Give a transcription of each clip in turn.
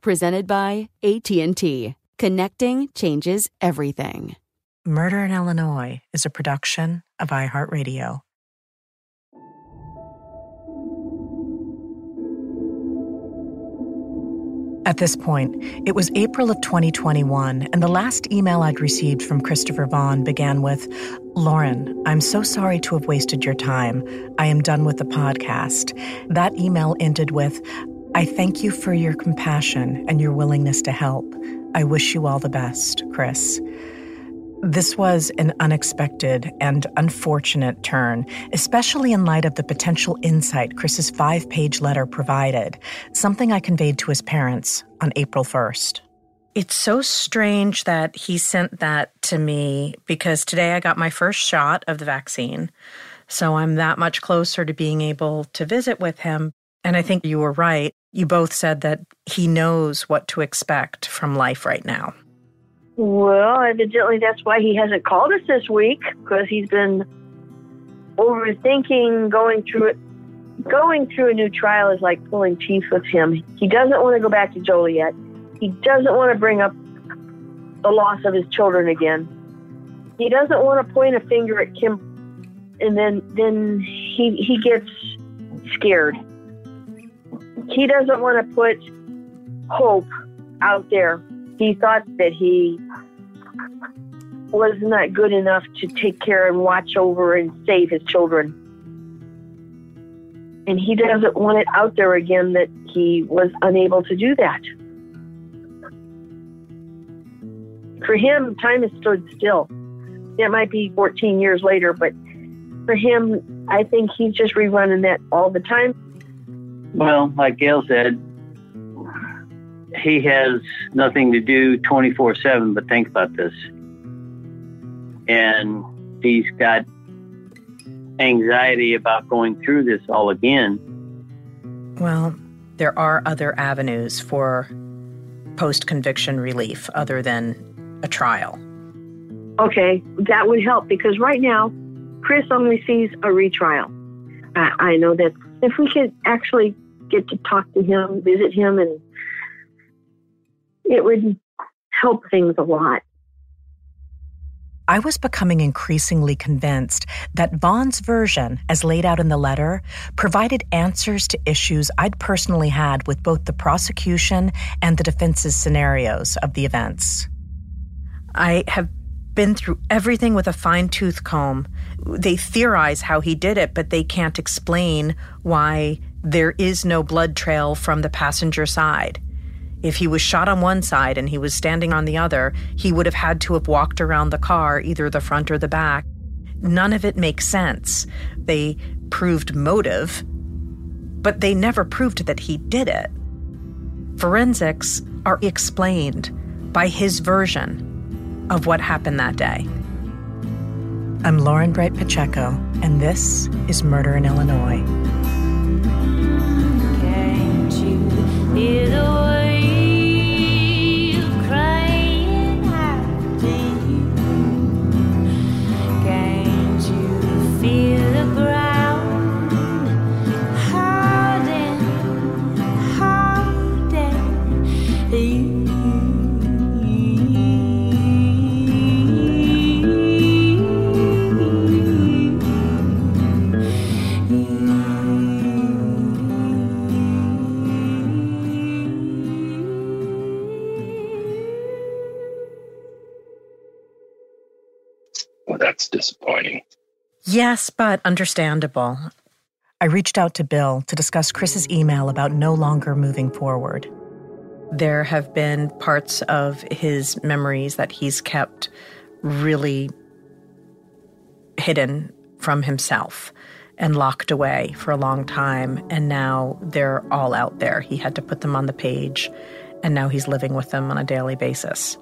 presented by AT&T. Connecting changes everything. Murder in Illinois is a production of iHeartRadio. At this point, it was April of 2021, and the last email I'd received from Christopher Vaughn began with Lauren, I'm so sorry to have wasted your time. I am done with the podcast. That email ended with I thank you for your compassion and your willingness to help. I wish you all the best, Chris. This was an unexpected and unfortunate turn, especially in light of the potential insight Chris's five page letter provided, something I conveyed to his parents on April 1st. It's so strange that he sent that to me because today I got my first shot of the vaccine. So I'm that much closer to being able to visit with him. And I think you were right. You both said that he knows what to expect from life right now. Well, evidently that's why he hasn't called us this week because he's been overthinking going through it. Going through a new trial is like pulling teeth with him. He doesn't want to go back to Joliet. He doesn't want to bring up the loss of his children again. He doesn't want to point a finger at Kim, and then then he he gets scared he doesn't want to put hope out there. He thought that he was not good enough to take care and watch over and save his children. And he doesn't want it out there again that he was unable to do that. For him, time has stood still. It might be 14 years later, but for him, I think he's just rerunning that all the time. Well, like Gail said, he has nothing to do 24 7 but think about this. And he's got anxiety about going through this all again. Well, there are other avenues for post conviction relief other than a trial. Okay, that would help because right now, Chris only sees a retrial. I, I know that if we could actually get to talk to him, visit him, and it would help things a lot. I was becoming increasingly convinced that Vaughn's version, as laid out in the letter, provided answers to issues I'd personally had with both the prosecution and the defense's scenarios of the events. I have been through everything with a fine tooth comb. They theorize how he did it, but they can't explain why there is no blood trail from the passenger side. If he was shot on one side and he was standing on the other, he would have had to have walked around the car, either the front or the back. None of it makes sense. They proved motive, but they never proved that he did it. Forensics are explained by his version of what happened that day. I'm Lauren Bright Pacheco, and this is Murder in Illinois. Yes, but understandable. I reached out to Bill to discuss Chris's email about no longer moving forward. There have been parts of his memories that he's kept really hidden from himself and locked away for a long time. And now they're all out there. He had to put them on the page, and now he's living with them on a daily basis.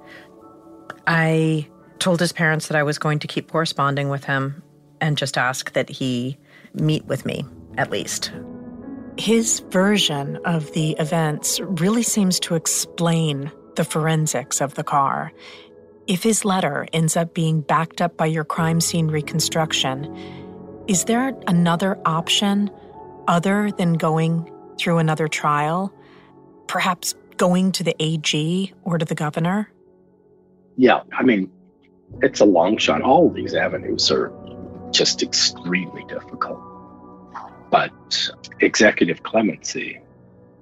I told his parents that I was going to keep corresponding with him and just ask that he meet with me, at least. His version of the events really seems to explain the forensics of the car. If his letter ends up being backed up by your crime scene reconstruction, is there another option other than going through another trial? Perhaps going to the AG or to the governor? Yeah, I mean, it's a long shot. All of these avenues are just extremely difficult. But executive clemency,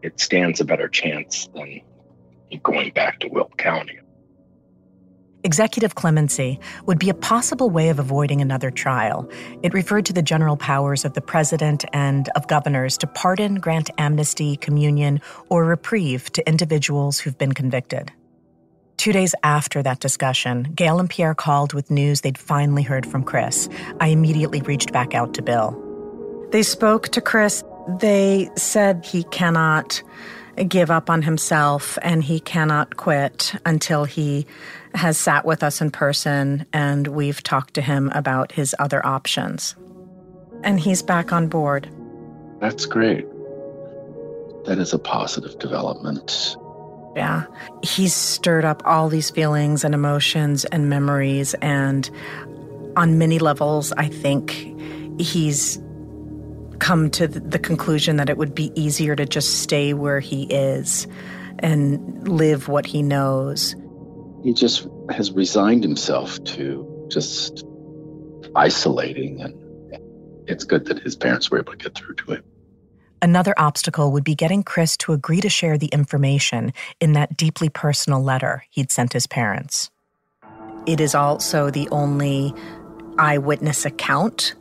it stands a better chance than going back to Will County. Executive clemency would be a possible way of avoiding another trial. It referred to the general powers of the president and of governors to pardon, grant amnesty, commutation, or reprieve to individuals who've been convicted. Two days after that discussion, Gail and Pierre called with news they'd finally heard from Chris. I immediately reached back out to Bill. They spoke to Chris. They said he cannot give up on himself and he cannot quit until he has sat with us in person and we've talked to him about his other options. And he's back on board. That's great. That is a positive development. Yeah. He's stirred up all these feelings and emotions and memories. And on many levels, I think he's come to the conclusion that it would be easier to just stay where he is and live what he knows. He just has resigned himself to just isolating, and it's good that his parents were able to get through to him. Another obstacle would be getting Chris to agree to share the information in that deeply personal letter he'd sent his parents. It is also the only eyewitness account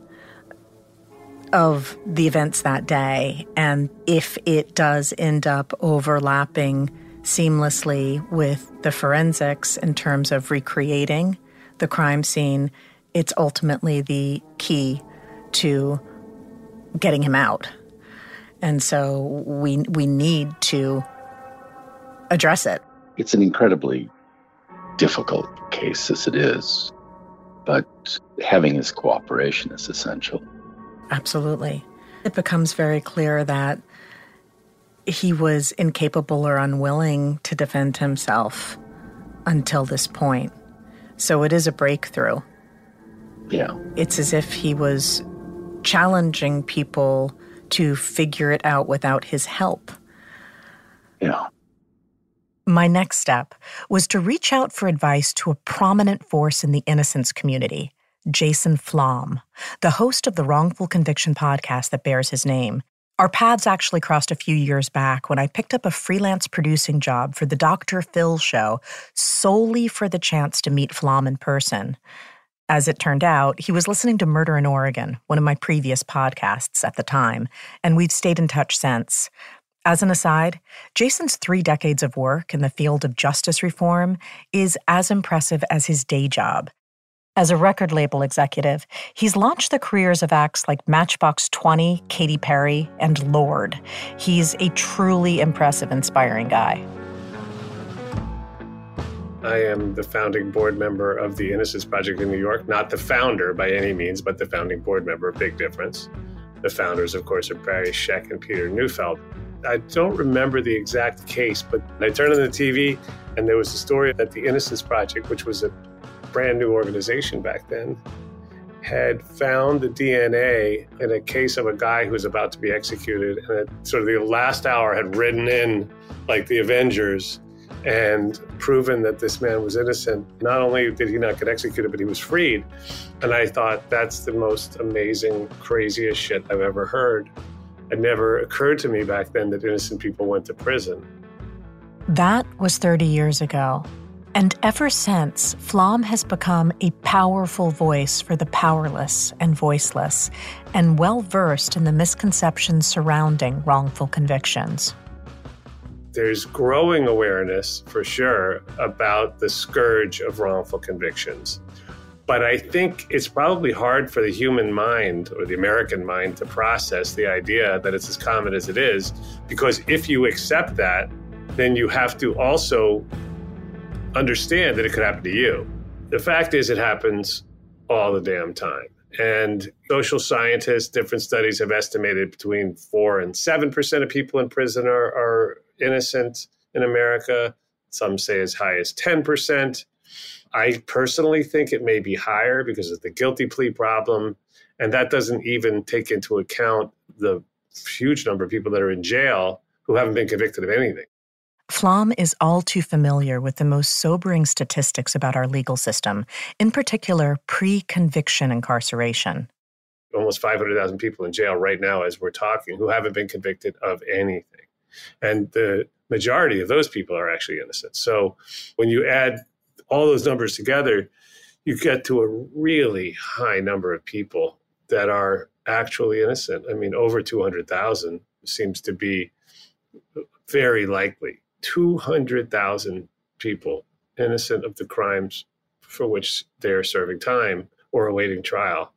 of the events that day. And if it does end up overlapping seamlessly with the forensics in terms of recreating the crime scene, it's ultimately the key to getting him out. And so we we need to address it. It's an incredibly difficult case as it is, but having his cooperation is essential. Absolutely. It becomes very clear that he was incapable or unwilling to defend himself until this point. So it is a breakthrough. Yeah. It's as if he was challenging people to figure it out without his help. Yeah. My next step was to reach out for advice to a prominent force in the innocence community, Jason Flom, the host of the Wrongful Conviction podcast that bears his name. Our paths actually crossed a few years back when I picked up a freelance producing job for the Dr. Phil show solely for the chance to meet Flom in person. As it turned out, he was listening to Murder in Oregon, one of my previous podcasts at the time, and we've stayed in touch since. As an aside, Jason's three decades of work in the field of justice reform is as impressive as his day job. As a record label executive, he's launched the careers of acts like Matchbox 20, Katy Perry, and Lorde. He's a truly impressive, inspiring guy. I am the founding board member of the Innocence Project in New York. Not the founder by any means, but the founding board member. Big difference. The founders, of course, are Barry Scheck and Peter Neufeld. I don't remember the exact case, but I turned on the TV and there was a story that the Innocence Project, which was a brand new organization back then, had found the DNA in a case of a guy who was about to be executed. And at sort of the last hour had ridden in like the Avengers and proven that this man was innocent. Not only did he not get executed, but he was freed. And I thought that's the most amazing, craziest shit I've ever heard. It never occurred to me back then that innocent people went to prison. That was 30 years ago. And ever since, Flom has become a powerful voice for the powerless and voiceless, and well versed in the misconceptions surrounding wrongful convictions. There's growing awareness, for sure, about the scourge of wrongful convictions. But I think it's probably hard for the human mind or the American mind to process the idea that it's as common as it is, because if you accept that, then you have to also understand that it could happen to you. The fact is, it happens all the damn time. And social scientists, different studies have estimated between 4 and 7% of people in prison are, are innocent in America. Some say as high as 10%. I personally think it may be higher because of the guilty plea problem. And that doesn't even take into account the huge number of people that are in jail who haven't been convicted of anything. Flom is all too familiar with the most sobering statistics about our legal system, in particular, pre conviction incarceration. Almost 500,000 people in jail right now as we're talking who haven't been convicted of anything. And the majority of those people are actually innocent. So when you add all those numbers together, you get to a really high number of people that are actually innocent. I mean, over 200,000 seems to be very likely. 200,000 people innocent of the crimes for which they're serving time or awaiting trial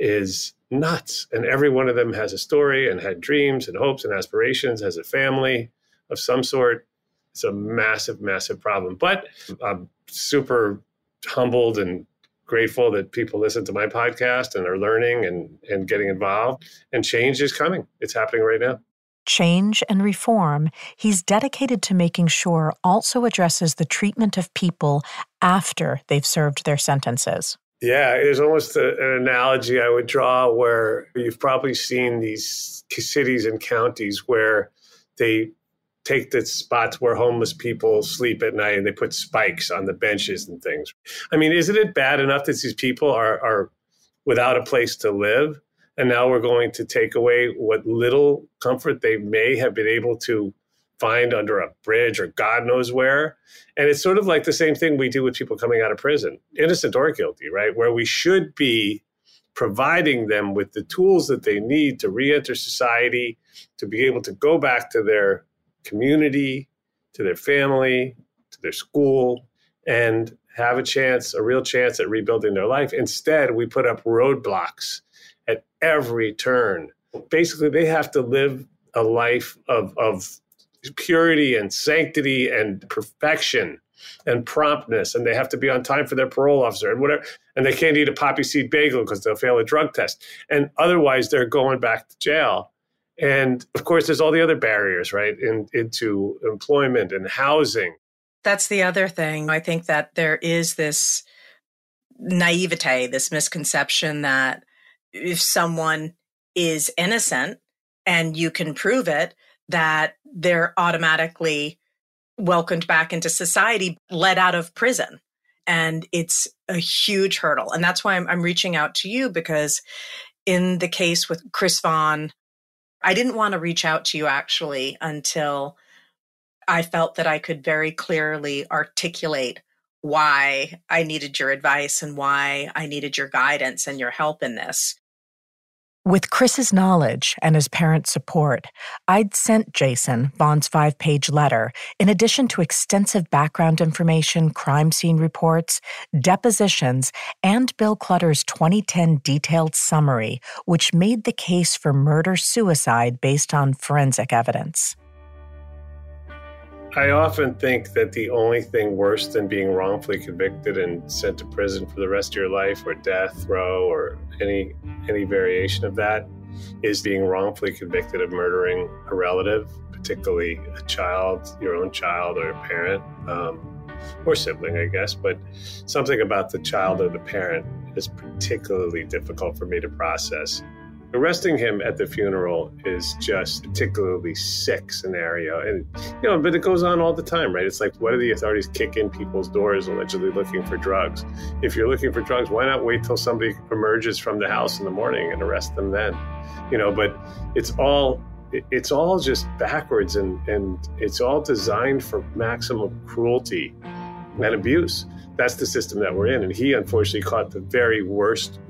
is nuts. And every one of them has a story and had dreams and hopes and aspirations, has a family of some sort. It's a massive, massive problem. But I'm super humbled and grateful that people listen to my podcast and are learning and, and getting involved. And change is coming. It's happening right now. Change and reform, he's dedicated to making sure also addresses the treatment of people after they've served their sentences. Yeah, there's almost a, an analogy I would draw where you've probably seen these cities and counties where they take the spots where homeless people sleep at night and they put spikes on the benches and things. I mean, isn't it bad enough that these people are, are without a place to live? And now we're going to take away what little comfort they may have been able to find under a bridge or God knows where. And it's sort of like the same thing we do with people coming out of prison, innocent or guilty, right? Where we should be providing them with the tools that they need to reenter society, to be able to go back to their community, to their family, to their school, and have a chance, a real chance at rebuilding their life. Instead, we put up roadblocks at every turn. Basically, they have to live a life of, of purity and sanctity and perfection and promptness and they have to be on time for their parole officer and whatever and they can't eat a poppy seed bagel because they'll fail a drug test. And otherwise they're going back to jail. And of course there's all the other barriers right in, into employment and housing. That's the other thing. I think that there is this naivete this misconception that if someone is innocent and you can prove it that they're automatically welcomed back into society, let out of prison. And it's a huge hurdle. And that's why I'm, I'm reaching out to you because in the case with Chris Vaughn, I didn't want to reach out to you actually until I felt that I could very clearly articulate why I needed your advice and why I needed your guidance and your help in this. With Chris's knowledge and his parents' support, I'd sent Jason Vaughn's five page letter, in addition to extensive background information, crime scene reports, depositions, and Bill Clutter's 2010 detailed summary, which made the case for murder suicide based on forensic evidence. I often think that the only thing worse than being wrongfully convicted and sent to prison for the rest of your life or death row or any any variation of that is being wrongfully convicted of murdering a relative, particularly a child, your own child or a parent, um, or sibling, I guess. But something about the child or the parent is particularly difficult for me to process. Arresting him at the funeral is just particularly sick scenario. And, you know, but it goes on all the time, right? It's like, what do the authorities kick in people's doors allegedly looking for drugs? If you're looking for drugs, why not wait till somebody emerges from the house in the morning and arrest them then? You know, but it's all it's all just backwards and, and it's all designed for maximum cruelty and abuse. That's the system that we're in. And he unfortunately caught the very worst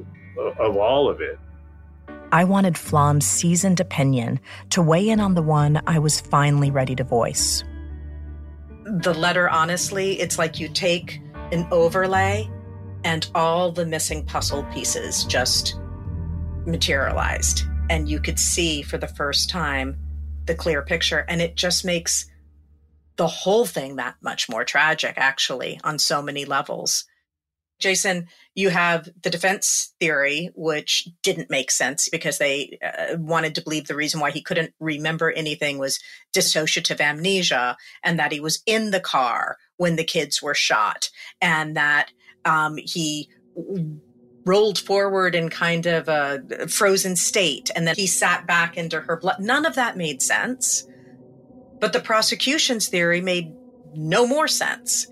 of all of it. I wanted Flom's seasoned opinion to weigh in on the one I was finally ready to voice. The letter, honestly, it's like you take an overlay and all the missing puzzle pieces just materialized. And you could see for the first time the clear picture. And it just makes the whole thing that much more tragic, actually, on so many levels. Jason, you have the defense theory, which didn't make sense because they uh, wanted to believe the reason why he couldn't remember anything was dissociative amnesia and that he was in the car when the kids were shot and that um, he rolled forward in kind of a frozen state and then he sat back into her blood. None of that made sense. But the prosecution's theory made no more sense.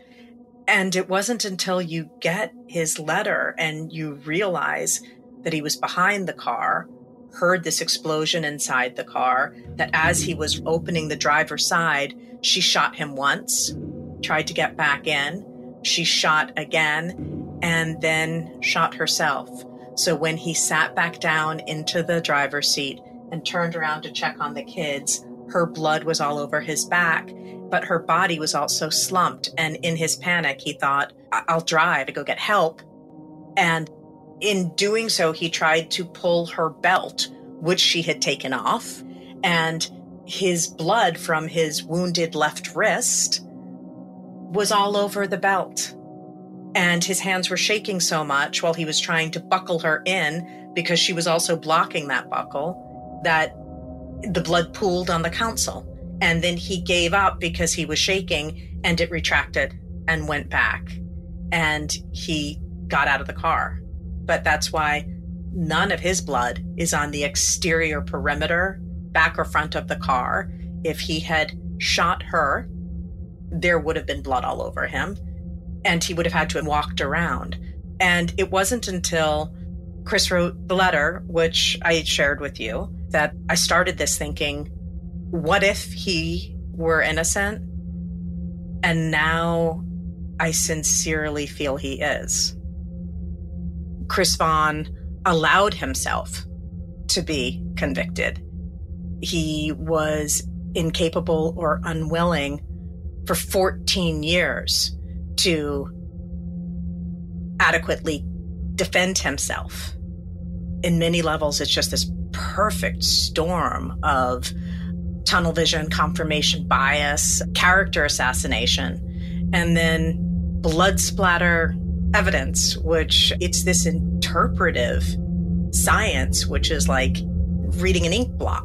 And it wasn't until you get his letter and you realize that he was behind the car, heard this explosion inside the car, that as he was opening the driver's side, she shot him once, tried to get back in, she shot again, and then shot herself. So when he sat back down into the driver's seat and turned around to check on the kids, her blood was all over his back but her body was also slumped. And in his panic, he thought, I'll drive to go get help. And in doing so, he tried to pull her belt, which she had taken off. And his blood from his wounded left wrist was all over the belt. And his hands were shaking so much while he was trying to buckle her in because she was also blocking that buckle that the blood pooled on the console. And then he gave up because he was shaking and it retracted and went back. And he got out of the car. But that's why none of his blood is on the exterior perimeter, back or front of the car. If he had shot her, there would have been blood all over him and he would have had to have walked around. And it wasn't until Chris wrote the letter, which I shared with you, that I started this thinking, what if he were innocent? And now I sincerely feel he is. Chris Vaughn allowed himself to be convicted. He was incapable or unwilling for 14 years to adequately defend himself. In many levels, it's just this perfect storm of tunnel vision, confirmation bias, character assassination, and then blood splatter evidence, which it's this interpretive science, which is like reading an ink blot.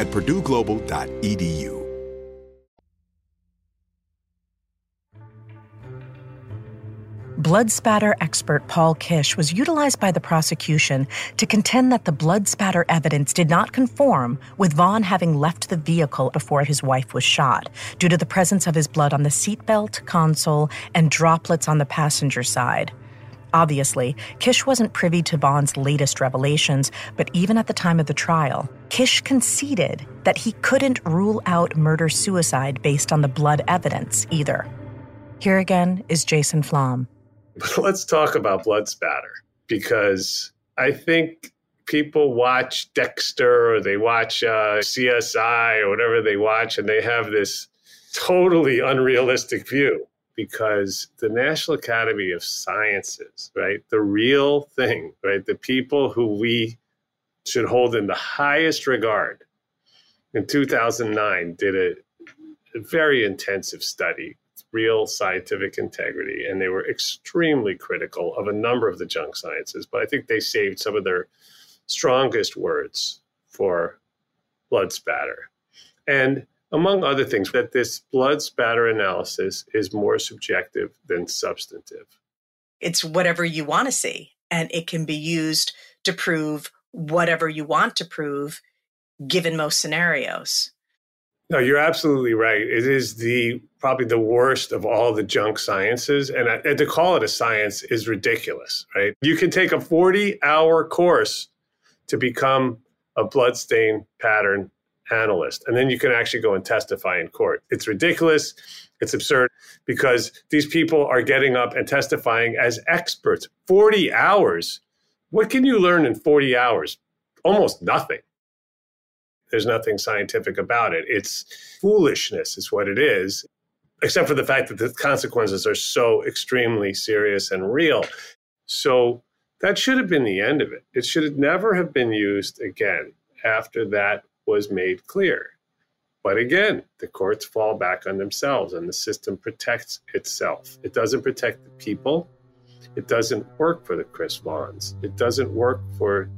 at purdueglobal.edu. Blood spatter expert Paul Kish was utilized by the prosecution to contend that the blood spatter evidence did not conform with Vaughn having left the vehicle before his wife was shot, due to the presence of his blood on the seatbelt, console, and droplets on the passenger side. Obviously, Kish wasn't privy to Vaughn's latest revelations, but even at the time of the trial, Kish conceded that he couldn't rule out murder suicide based on the blood evidence either. Here again is Jason Flom. Let's talk about blood spatter because I think people watch Dexter or they watch uh, CSI or whatever they watch, and they have this totally unrealistic view because the National Academy of Sciences, right, the real thing, right, the people who we should hold in the highest regard in 2009 did a, a very intensive study real scientific integrity, and they were extremely critical of a number of the junk sciences. But I think they saved some of their strongest words for blood spatter. And among other things, that this blood spatter analysis is more subjective than substantive. It's whatever you want to see, and it can be used to prove whatever you want to prove given most scenarios. No, you're absolutely right. It is the probably the worst of all the junk sciences, and, and to call it a science is ridiculous, right? You can take a 40 hour course to become a bloodstain pattern analyst, and then you can actually go and testify in court. It's ridiculous. It's absurd because these people are getting up and testifying as experts. 40 hours. What can you learn in 40 hours? Almost nothing. There's nothing scientific about it. It's foolishness, is what it is, except for the fact that the consequences are so extremely serious and real. So that should have been the end of it. It should never have been used again after that was made clear. But again, the courts fall back on themselves and the system protects itself. It doesn't protect the people. It doesn't work for the Chris Vaughns. It doesn't work for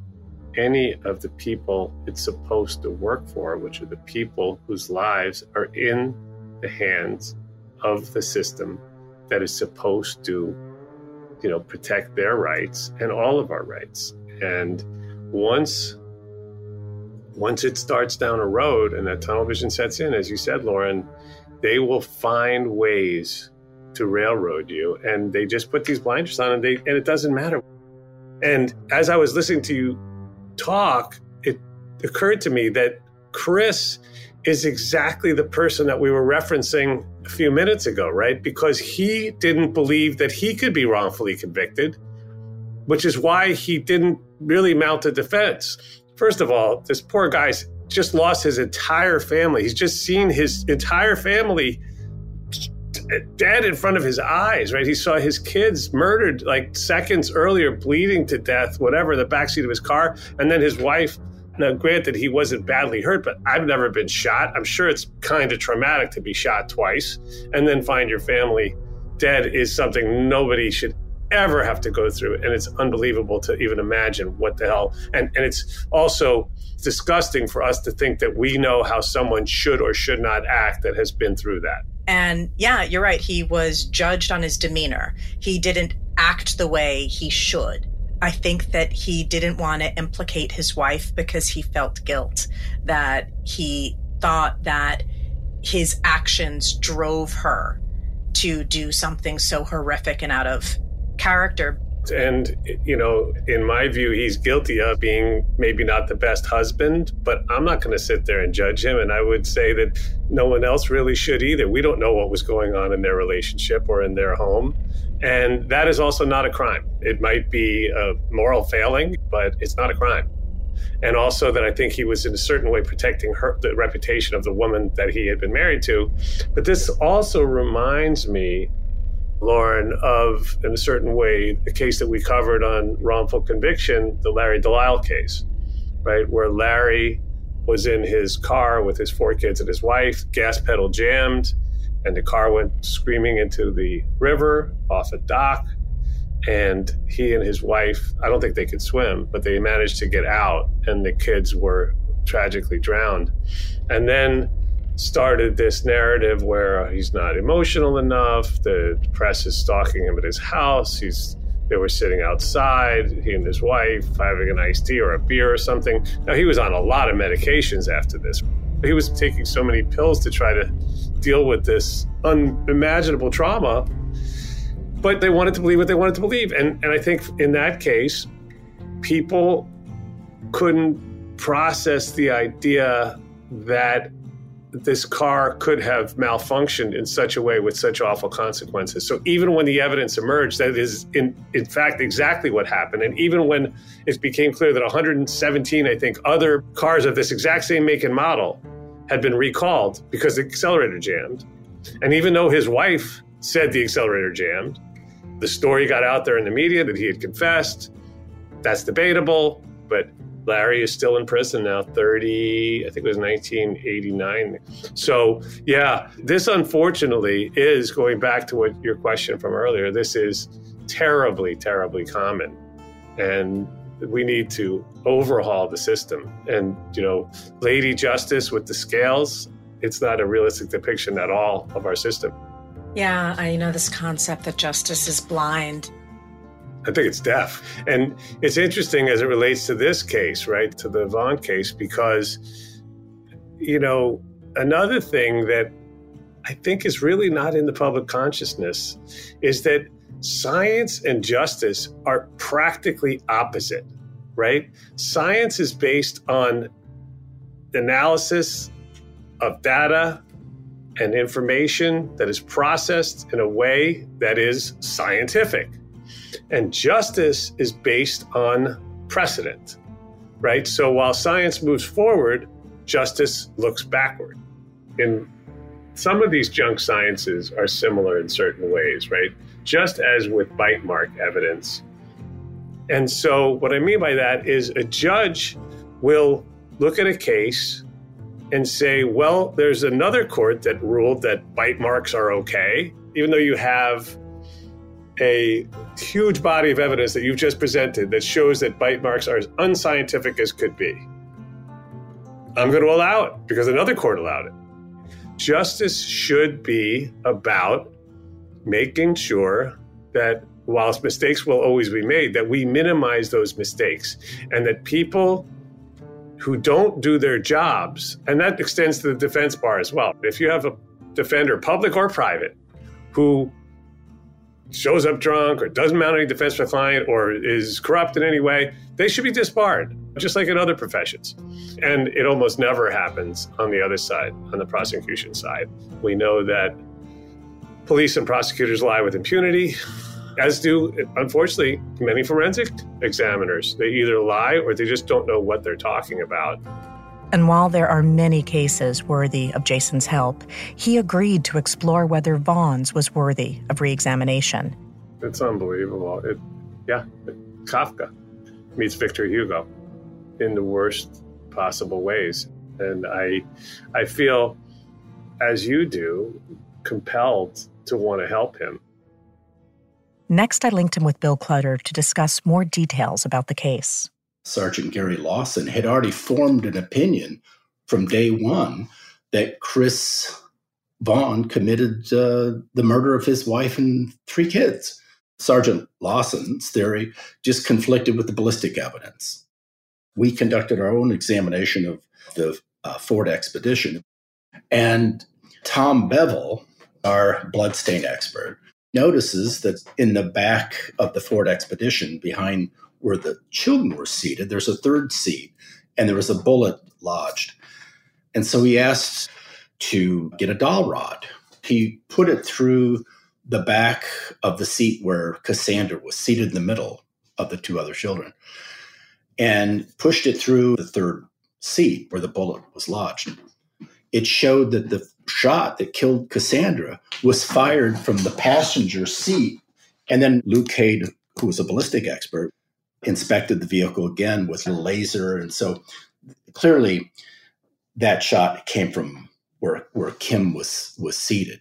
any of the people it's supposed to work for, which are the people whose lives are in the hands of the system that is supposed to, you know, protect their rights and all of our rights. And once once it starts down a road and that tunnel vision sets in, as you said, Lauren, they will find ways to railroad you. And they just put these blinders on and they and it doesn't matter. And as I was listening to you talk, it occurred to me that Chris is exactly the person that we were referencing a few minutes ago, right? Because he didn't believe that he could be wrongfully convicted, which is why he didn't really mount a defense. First of all, this poor guy's just lost his entire family. He's just seen his entire family dead in front of his eyes, right? He saw his kids murdered like seconds earlier, bleeding to death, whatever, in the backseat of his car. And then his wife now, granted, he wasn't badly hurt, but I've never been shot. I'm sure it's kind of traumatic to be shot twice and then find your family dead is something nobody should ever have to go through. And it's unbelievable to even imagine what the hell. And, and it's also disgusting for us to think that we know how someone should or should not act that has been through that. And yeah, you're right. He was judged on his demeanor. He didn't act the way he should. I think that he didn't want to implicate his wife because he felt guilt, that he thought that his actions drove her to do something so horrific and out of character. And, you know, in my view, he's guilty of being maybe not the best husband, but I'm not going to sit there and judge him. And I would say that no one else really should either. We don't know what was going on in their relationship or in their home. And that is also not a crime. It might be a moral failing, but it's not a crime. And also that I think he was in a certain way protecting her, the reputation of the woman that he had been married to. But this also reminds me, Lauren, of in a certain way the case that we covered on wrongful conviction, the Larry DeLisle case, right, where Larry was in his car with his four kids and his wife, gas pedal jammed and the car went screaming into the river off a dock. And he and his wife, I don't think they could swim, but they managed to get out, and the kids were tragically drowned. And then started this narrative where uh, he's not emotional enough. The press is stalking him at his house. He's they were sitting outside, he and his wife having an iced tea or a beer or something. Now he was on a lot of medications after this. He was taking so many pills to try to deal with this unimaginable trauma. But they wanted to believe what they wanted to believe. And, and I think in that case, people couldn't process the idea that this car could have malfunctioned in such a way with such awful consequences. So even when the evidence emerged that is in in fact exactly what happened, and even when it became clear that 117, I think, other cars of this exact same make and model had been recalled because the accelerator jammed. And even though his wife said the accelerator jammed, the story got out there in the media that he had confessed. That's debatable, but Larry is still in prison now, 30, I think it was 1989. So, yeah, this unfortunately is going back to what your question from earlier. This is terribly, terribly common. And we need to overhaul the system. And, you know, Lady Justice with the scales, it's not a realistic depiction at all of our system. Yeah, I you know this concept that justice is blind. I think it's deaf. And it's interesting as it relates to this case, right, to the Vaughn case, because, you know, another thing that I think is really not in the public consciousness is that science and justice are practically opposite, right? Science is based on analysis of data and information that is processed in a way that is scientific. And justice is based on precedent, right? So while science moves forward, justice looks backward. In some of these junk sciences are similar in certain ways, right? Just as with bite mark evidence. And so, what I mean by that is a judge will look at a case and say, well, there's another court that ruled that bite marks are okay, even though you have a huge body of evidence that you've just presented that shows that bite marks are as unscientific as could be. I'm going to allow it because another court allowed it. Justice should be about making sure that whilst mistakes will always be made, that we minimize those mistakes and that people who don't do their jobs, and that extends to the defense bar as well. If you have a defender, public or private, who shows up drunk or doesn't mount any defense for the client or is corrupt in any way, they should be disbarred just like in other professions. And it almost never happens on the other side, on the prosecution side. We know that police and prosecutors lie with impunity, as do, unfortunately, many forensic examiners. They either lie or they just don't know what they're talking about. And while there are many cases worthy of Jason's help, he agreed to explore whether Vaughn's was worthy of reexamination. It's unbelievable. It, yeah, Kafka meets Victor Hugo in the worst possible ways, and I, I feel, as you do, compelled to want to help him. Next, I linked him with Bill Clutter to discuss more details about the case. Sergeant Gary Lawson had already formed an opinion from day one that Chris Vaughn committed uh, the murder of his wife and three kids. Sergeant Lawson's theory just conflicted with the ballistic evidence. We conducted our own examination of the uh, Ford expedition, and Tom Bevel, our bloodstain expert, notices that in the back of the Ford expedition, behind where the children were seated, there's a third seat, and there was a bullet lodged. And so he asked to get a dowel rod. He put it through the back of the seat where Cassandra was seated in the middle of the two other children and pushed it through the third seat where the bullet was lodged. It showed that the shot that killed Cassandra was fired from the passenger seat. And then Luke Cade, who was a ballistic expert, inspected the vehicle again with a laser. And so clearly that shot came from where, where Kim was, was seated.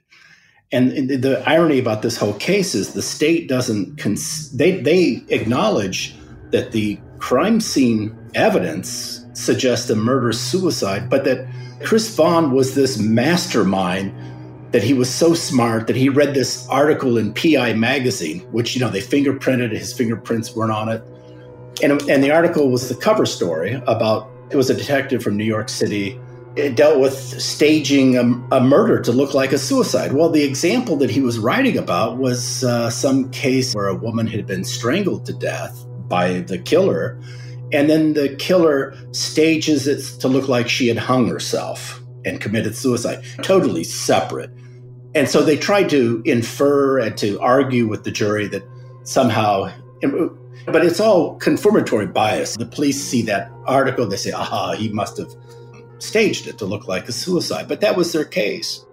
And the irony about this whole case is the state doesn't, cons- they, they acknowledge that the crime scene evidence suggests a murder suicide, but that Chris Vaughn was this mastermind that he was so smart that he read this article in PI magazine, which, you know, they fingerprinted, his fingerprints weren't on it. And, and the article was the cover story about it was a detective from New York City. It dealt with staging a, a murder to look like a suicide. Well, the example that he was writing about was uh, some case where a woman had been strangled to death by the killer. And then the killer stages it to look like she had hung herself and committed suicide, totally separate. And so they tried to infer and to argue with the jury that somehow but it's all confirmatory bias. The police see that article, they say, aha, he must have staged it to look like a suicide. But that was their case.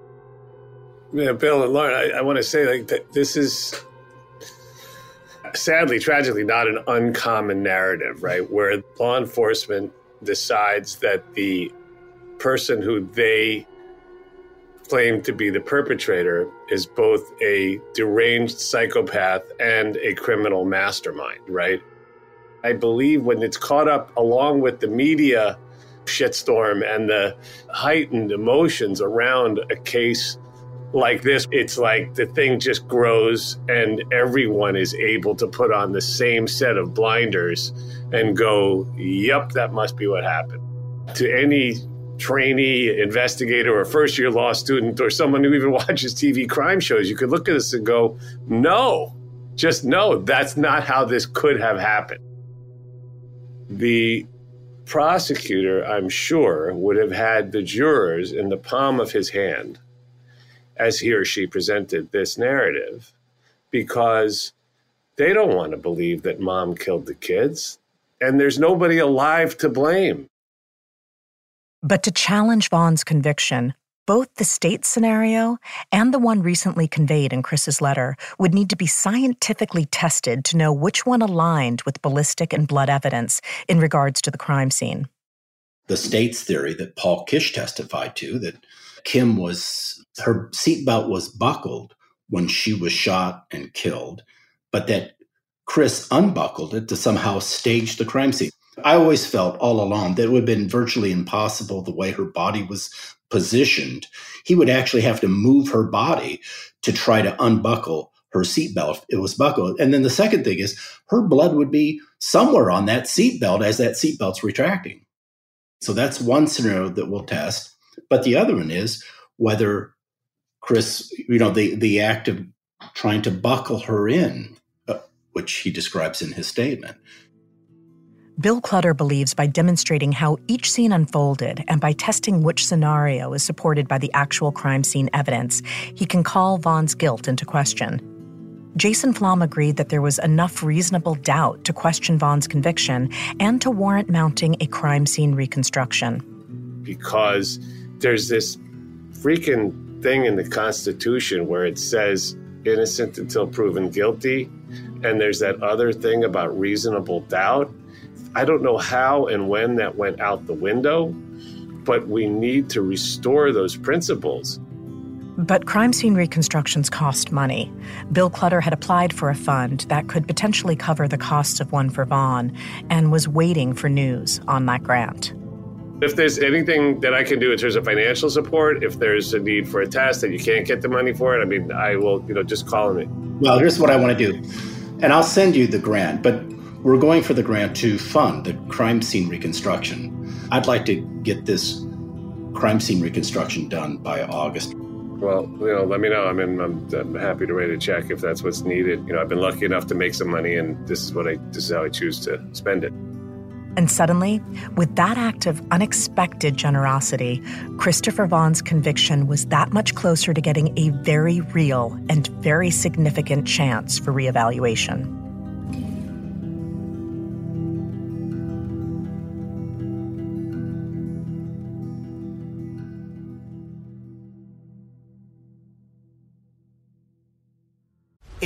Yeah, Bill and Lauren, I, I want to say like that this is sadly, tragically, not an uncommon narrative, right? Where law enforcement decides that the person who they claimed to be the perpetrator is both a deranged psychopath and a criminal mastermind, right? I believe when it's caught up along with the media shitstorm and the heightened emotions around a case like this, it's like the thing just grows and everyone is able to put on the same set of blinders and go, yep, that must be what happened. To any trainee investigator or first year law student or someone who even watches TV crime shows, you could look at this and go, no, just no, that's not how this could have happened. The prosecutor, I'm sure, would have had the jurors in the palm of his hand as he or she presented this narrative because they don't want to believe that mom killed the kids and there's nobody alive to blame. But to challenge Vaughn's conviction, both the state scenario and the one recently conveyed in Chris's letter would need to be scientifically tested to know which one aligned with ballistic and blood evidence in regards to the crime scene. The state's theory that Paul Kish testified to that Kim was her seatbelt was buckled when she was shot and killed, but that Chris unbuckled it to somehow stage the crime scene. I always felt all along that it would have been virtually impossible the way her body was positioned. He would actually have to move her body to try to unbuckle her seatbelt. It was buckled. And then the second thing is her blood would be somewhere on that seatbelt as that seatbelt's retracting. So that's one scenario that we'll test. But the other one is whether Chris, you know, the, the act of trying to buckle her in, uh, which he describes in his statement, Bill Clutter believes by demonstrating how each scene unfolded and by testing which scenario is supported by the actual crime scene evidence, he can call Vaughn's guilt into question. Jason Flom agreed that there was enough reasonable doubt to question Vaughn's conviction and to warrant mounting a crime scene reconstruction. Because there's this freaking thing in the Constitution where it says innocent until proven guilty, and there's that other thing about reasonable doubt. I don't know how and when that went out the window, but we need to restore those principles. But crime scene reconstructions cost money. Bill Clutter had applied for a fund that could potentially cover the costs of one for Vaughn and was waiting for news on that grant. If there's anything that I can do in terms of financial support, if there's a need for a test that you can't get the money for it, I mean, I will, you know, just call me. Well, here's what I want to do. And I'll send you the grant, but we're going for the grant to fund the crime scene reconstruction. I'd like to get this crime scene reconstruction done by August. Well, you know, let me know. I mean, I'm, I'm happy to write a check if that's what's needed. You know, I've been lucky enough to make some money, and this is what I this is how I choose to spend it. And suddenly, with that act of unexpected generosity, Christopher Vaughn's conviction was that much closer to getting a very real and very significant chance for reevaluation.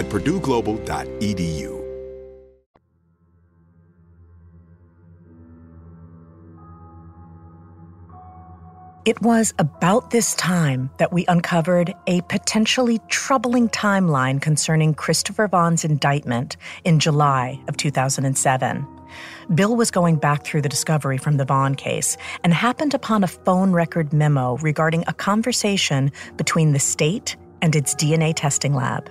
at purdueglobal.edu. It was about this time that we uncovered a potentially troubling timeline concerning Christopher Vaughn's indictment in July of 2007. Bill was going back through the discovery from the Vaughn case and happened upon a phone record memo regarding a conversation between the state and its DNA testing lab.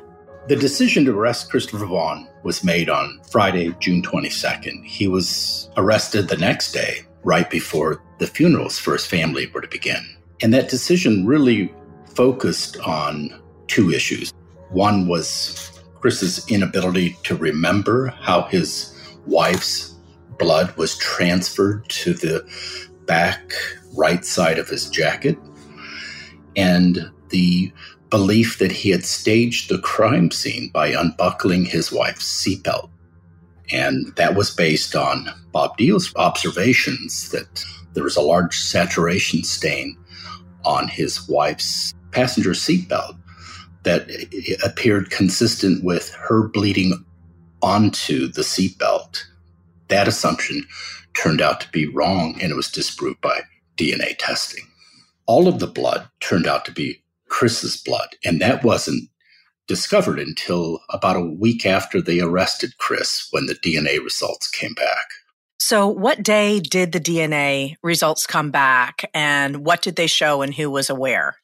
The decision to arrest Christopher Vaughn was made on Friday, June 22nd. He was arrested the next day, right before the funerals for his family were to begin. And that decision really focused on two issues. One was Chris's inability to remember how his wife's blood was transferred to the back right side of his jacket, and the belief that he had staged the crime scene by unbuckling his wife's seatbelt. And that was based on Bob Deal's observations that there was a large saturation stain on his wife's passenger seatbelt that appeared consistent with her bleeding onto the seatbelt. That assumption turned out to be wrong and it was disproved by DNA testing. All of the blood turned out to be Chris's blood, and that wasn't discovered until about a week after they arrested Chris when the DNA results came back. So, what day did the DNA results come back, and what did they show, and who was aware?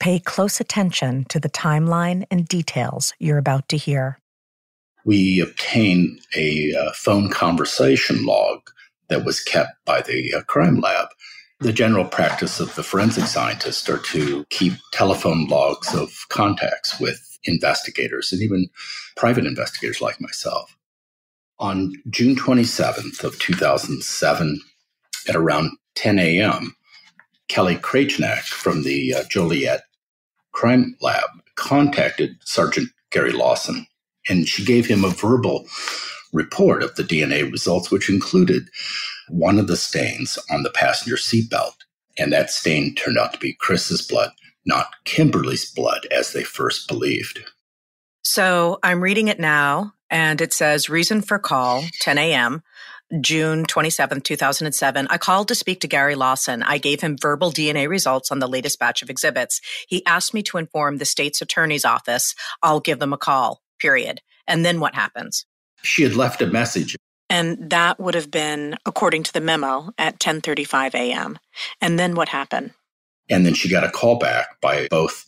Pay close attention to the timeline and details you're about to hear. We obtained a uh, phone conversation log that was kept by the uh, crime lab. The general practice of the forensic scientist are to keep telephone logs of contacts with investigators and even private investigators like myself. On June 27th of 2007, at around 10 a.m., Kelly Krajnak from the uh, Joliet Crime Lab contacted Sergeant Gary Lawson, and she gave him a verbal report of the DNA results, which included one of the stains on the passenger seatbelt. And that stain turned out to be Chris's blood, not Kimberly's blood, as they first believed. So I'm reading it now, and it says reason for call 10 a.m. June 27, 2007, I called to speak to Gary Lawson. I gave him verbal DNA results on the latest batch of exhibits. He asked me to inform the state's attorney's office. I'll give them a call, period. And then what happens? She had left a message. And that would have been, according to the memo, at 10:35 a.m. And then what happened? And then she got a call back by both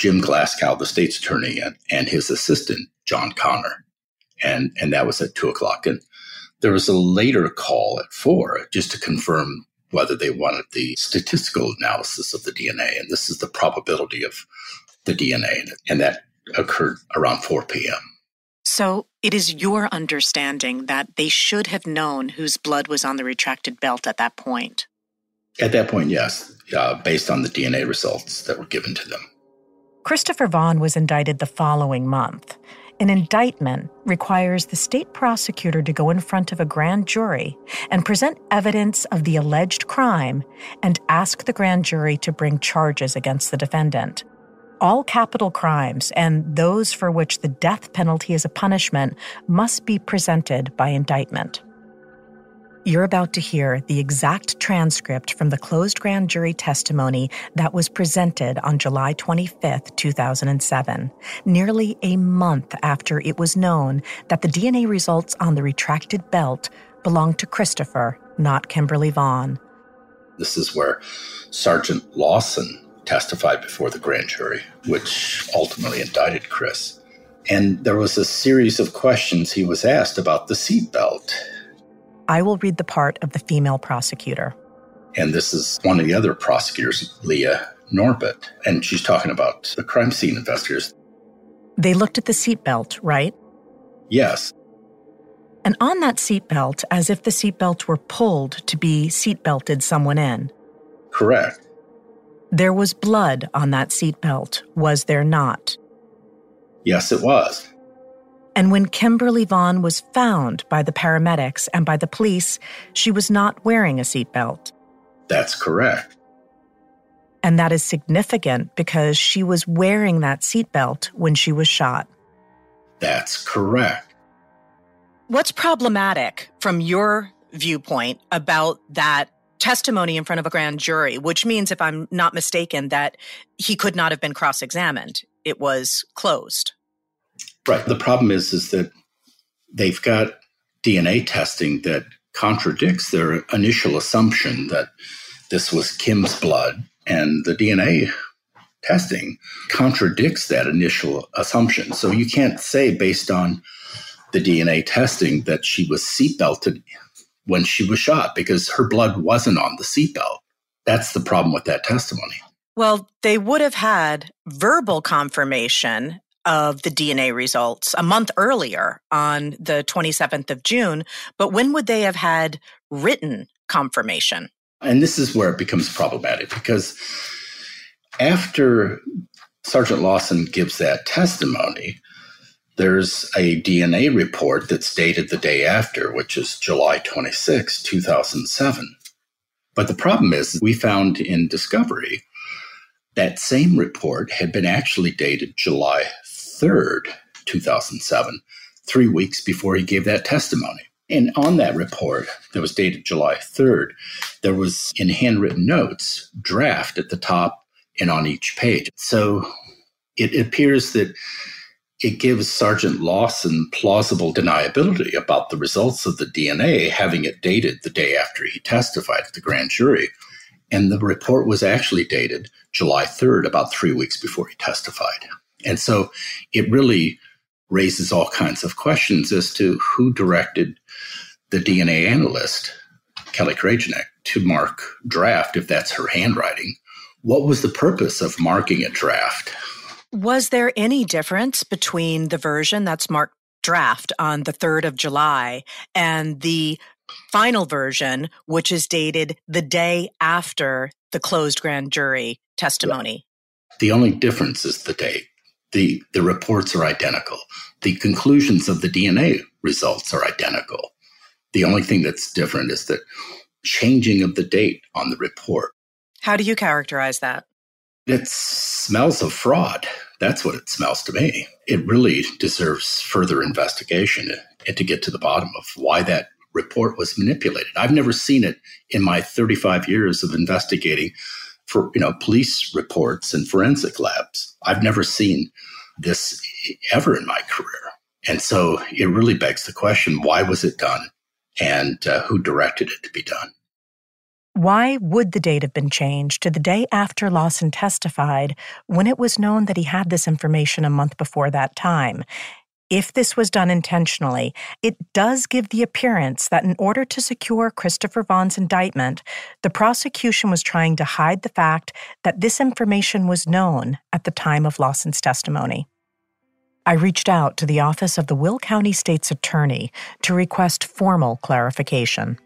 Jim Glasgow, the state's attorney, and, and his assistant, John Connor and and that was at two o'clock. And there was a later call at four just to confirm whether they wanted the statistical analysis of the DNA, and this is the probability of the DNA, and that occurred around 4 p.m. So it is your understanding that they should have known whose blood was on the retracted belt at that point. At that point, yes, uh, based on the DNA results that were given to them. Christopher Vaughn was indicted the following month. An indictment requires the state prosecutor to go in front of a grand jury and present evidence of the alleged crime and ask the grand jury to bring charges against the defendant. All capital crimes and those for which the death penalty is a punishment must be presented by indictment. You're about to hear the exact transcript from the closed grand jury testimony that was presented on July 25, 2007, nearly a month after it was known that the DNA results on the retracted belt belonged to Christopher, not Kimberly Vaughn. This is where Sergeant Lawson testified before the grand jury, which ultimately indicted Chris. And there was a series of questions he was asked about the seatbelt I will read the part of the female prosecutor. And this is one of the other prosecutors, Leah Norbert, and she's talking about the crime scene investigators. They looked at the seatbelt, right? Yes. And on that seatbelt, as if the seatbelt were pulled to be seatbelted someone in. Correct. There was blood on that seatbelt, was there not? Yes, it was. And when Kimberly Vaughn was found by the paramedics and by the police, she was not wearing a seatbelt. That's correct. And that is significant because she was wearing that seatbelt when she was shot. That's correct. What's problematic from your viewpoint about that testimony in front of a grand jury, which means, if I'm not mistaken, that he could not have been cross examined? It was closed. Right. The problem is is that they've got DNA testing that contradicts their initial assumption that this was Kim's blood, and the DNA testing contradicts that initial assumption. So you can't say based on the DNA testing that she was seatbelted when she was shot because her blood wasn't on the seatbelt. That's the problem with that testimony. Well, they would have had verbal confirmation of the DNA results a month earlier on the 27th of June. But when would they have had written confirmation? And this is where it becomes problematic because after Sergeant Lawson gives that testimony, there's a DNA report that's dated the day after, which is July 26, 2007. But the problem is, we found in Discovery that same report had been actually dated July 3rd, 2007, three weeks before he gave that testimony. And on that report that was dated July 3rd, there was in handwritten notes, draft at the top and on each page. So it appears that it gives Sergeant Lawson plausible deniability about the results of the DNA, having it dated the day after he testified at the grand jury. And the report was actually dated July 3rd, about three weeks before he testified. And so it really raises all kinds of questions as to who directed the DNA analyst, Kelly Krajicek, to mark draft if that's her handwriting. What was the purpose of marking a draft? Was there any difference between the version that's marked draft on the 3rd of July and the final version, which is dated the day after the closed grand jury testimony? The only difference is the date. The, the reports are identical. The conclusions of the DNA results are identical. The only thing that's different is the changing of the date on the report. How do you characterize that? It smells of fraud. That's what it smells to me. It really deserves further investigation and to get to the bottom of why that report was manipulated. I've never seen it in my 35 years of investigating for you know police reports and forensic labs. I've never seen this ever in my career. And so it really begs the question why was it done and uh, who directed it to be done? Why would the date have been changed to the day after Lawson testified when it was known that he had this information a month before that time? If this was done intentionally, it does give the appearance that in order to secure Christopher Vaughn's indictment, the prosecution was trying to hide the fact that this information was known at the time of Lawson's testimony. I reached out to the office of the Will County State's Attorney to request formal clarification.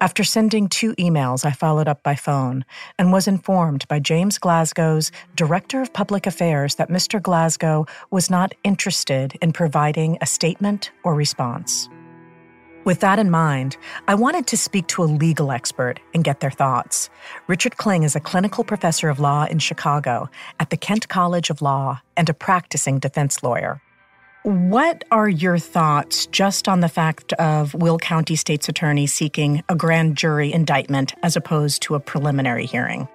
After sending two emails, I followed up by phone and was informed by James Glasgow's Director of Public Affairs that Mr. Glasgow was not interested in providing a statement or response. With that in mind, I wanted to speak to a legal expert and get their thoughts. Richard Kling is a clinical professor of law in Chicago at the Kent College of Law and a practicing defense lawyer. What are your thoughts just on the fact of Will County State's Attorney seeking a grand jury indictment as opposed to a preliminary hearing?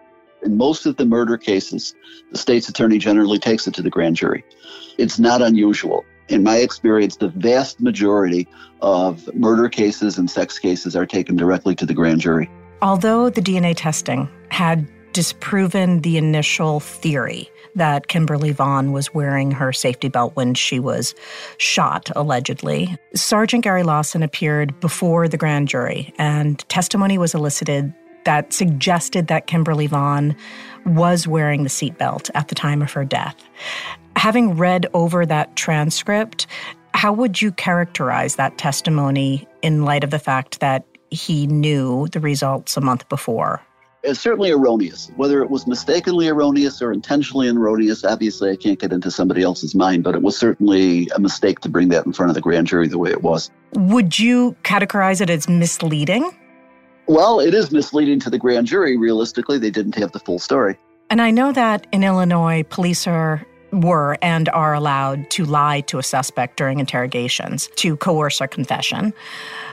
In most of the murder cases, the state's attorney generally takes it to the grand jury. It's not unusual. In my experience, the vast majority of murder cases and sex cases are taken directly to the grand jury. Although the DNA testing had disproven the initial theory that Kimberly Vaughn was wearing her safety belt when she was shot, allegedly. Sergeant Gary Lawson appeared before the grand jury, and testimony was elicited that suggested that Kimberly Vaughn was wearing the seatbelt at the time of her death. Having read over that transcript, how would you characterize that testimony in light of the fact that he knew the results a month before? It's certainly erroneous. Whether it was mistakenly erroneous or intentionally erroneous, obviously I can't get into somebody else's mind, but it was certainly a mistake to bring that in front of the grand jury the way it was. Would you categorize it as misleading? Well, it is misleading to the grand jury. Realistically, they didn't have the full story. And I know that in Illinois, police are were and are allowed to lie to a suspect during interrogations to coerce a confession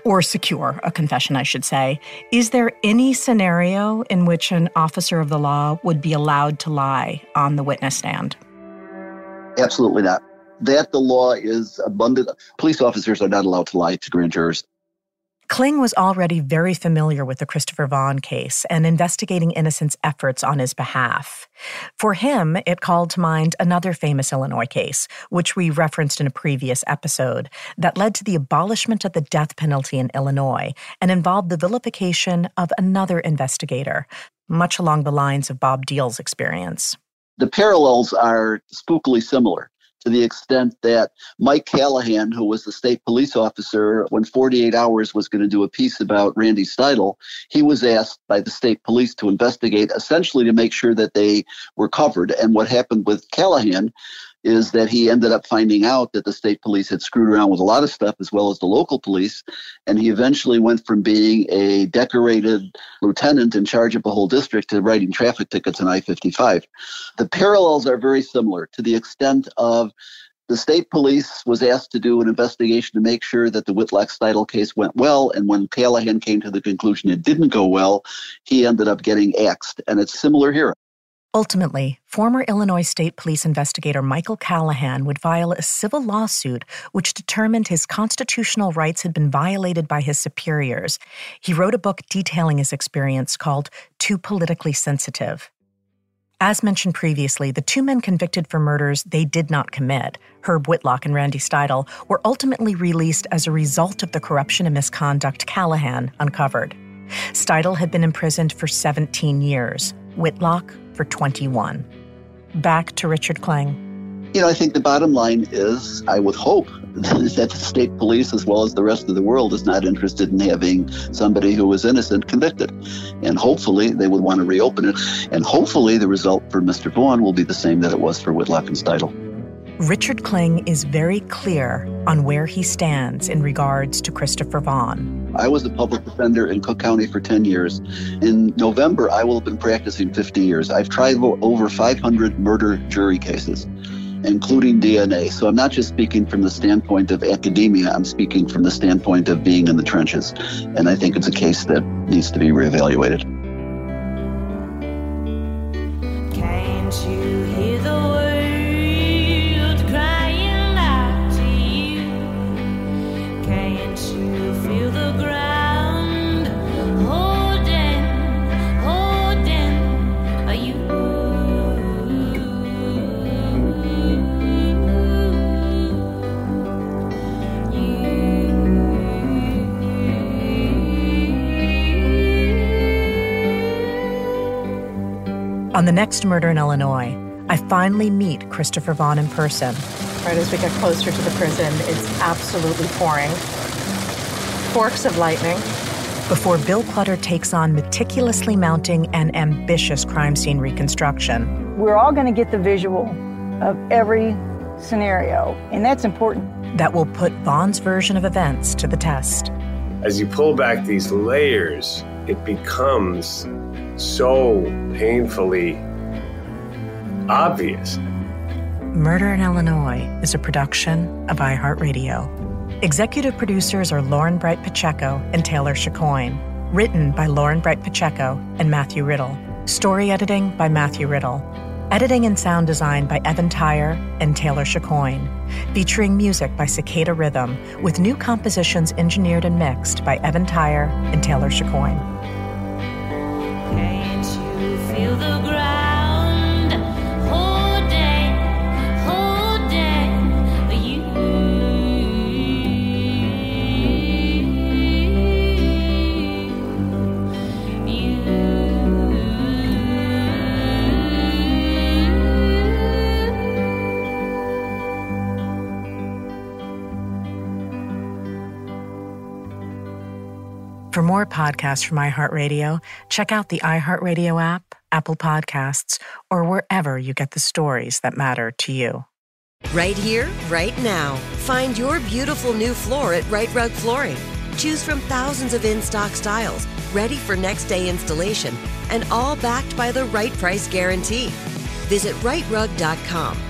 or secure a confession, I should say. Is there any scenario in which an officer of the law would be allowed to lie on the witness stand? Absolutely not. That the law is abundant. Police officers are not allowed to lie to grand jurors. Kling was already very familiar with the Christopher Vaughn case and Investigating Innocence's efforts on his behalf. For him, it called to mind another famous Illinois case, which we referenced in a previous episode, that led to the abolishment of the death penalty in Illinois and involved the vilification of another investigator, much along the lines of Bob Deal's experience. The parallels are spookily similar. To the extent that Mike Callahan, who was the state police officer when 48 Hours was going to do a piece about Randy Steidl, he was asked by the state police to investigate essentially to make sure that they were covered. And what happened with Callahan is that he ended up finding out that the state police had screwed around with a lot of stuff as well as the local police. And he eventually went from being a decorated lieutenant in charge of the whole district to writing traffic tickets on I 55. The parallels are very similar to the extent of the state police was asked to do an investigation to make sure that the Whitlock Steidl case went well. And when Callahan came to the conclusion it didn't go well, he ended up getting axed. And it's similar here. Ultimately, former Illinois State Police investigator Michael Callahan would file a civil lawsuit which determined his constitutional rights had been violated by his superiors. He wrote a book detailing his experience called Too Politically Sensitive. As mentioned previously, the two men convicted for murders they did not commit, Herb Whitlock and Randy Steidl, were ultimately released as a result of the corruption and misconduct Callahan uncovered. Steidl had been imprisoned for 17 years, Whitlock for 21. Back to Richard Kling. You know, I think the bottom line is I would hope that the state police, as well as the rest of the world, is not interested in having somebody who was innocent convicted. And hopefully they would want to reopen it. And hopefully the result for Mr. Vaughn will be the same that it was for Whitlock and Steidl. Richard Kling is very clear on where he stands in regards to Christopher Vaughn. I was a public defender in Cook County for 10 years. In November, I will have been practicing 50 years. I've tried over 500 murder jury cases, including DNA. So I'm not just speaking from the standpoint of academia, I'm speaking from the standpoint of being in the trenches. And I think it's a case that needs to be reevaluated. Can't you hear the world On the next murder in Illinois, I finally meet Christopher Vaughn in person. Right as we get closer to the prison, it's absolutely pouring. Forks of lightning. Before Bill Clutter takes on meticulously mounting an ambitious crime scene reconstruction. We're all going to get the visual of every scenario, and that's important. That will put Vaughn's version of events to the test. As you pull back these layers, it becomes so painfully obvious. Murder in Illinois is a production of iHeartRadio. Executive producers are Lauren Bright Pacheco and Taylor Chicoine. Written by Lauren Bright Pacheco and Matthew Riddle. Story editing by Matthew Riddle. Editing and sound design by Evan Tyor and Taylor Chicoine. Featuring music by Cicada Rhythm, with new compositions engineered and mixed by Evan Tyor and Taylor Chicoine. For more podcasts from iHeartRadio, check out the iHeartRadio app, Apple Podcasts, or wherever you get the stories that matter to you. Right here, right now. Find your beautiful new floor at Rite Rug Flooring. Choose from thousands of in stock styles, ready for next day installation, and all backed by the right price guarantee. Visit riterug.com.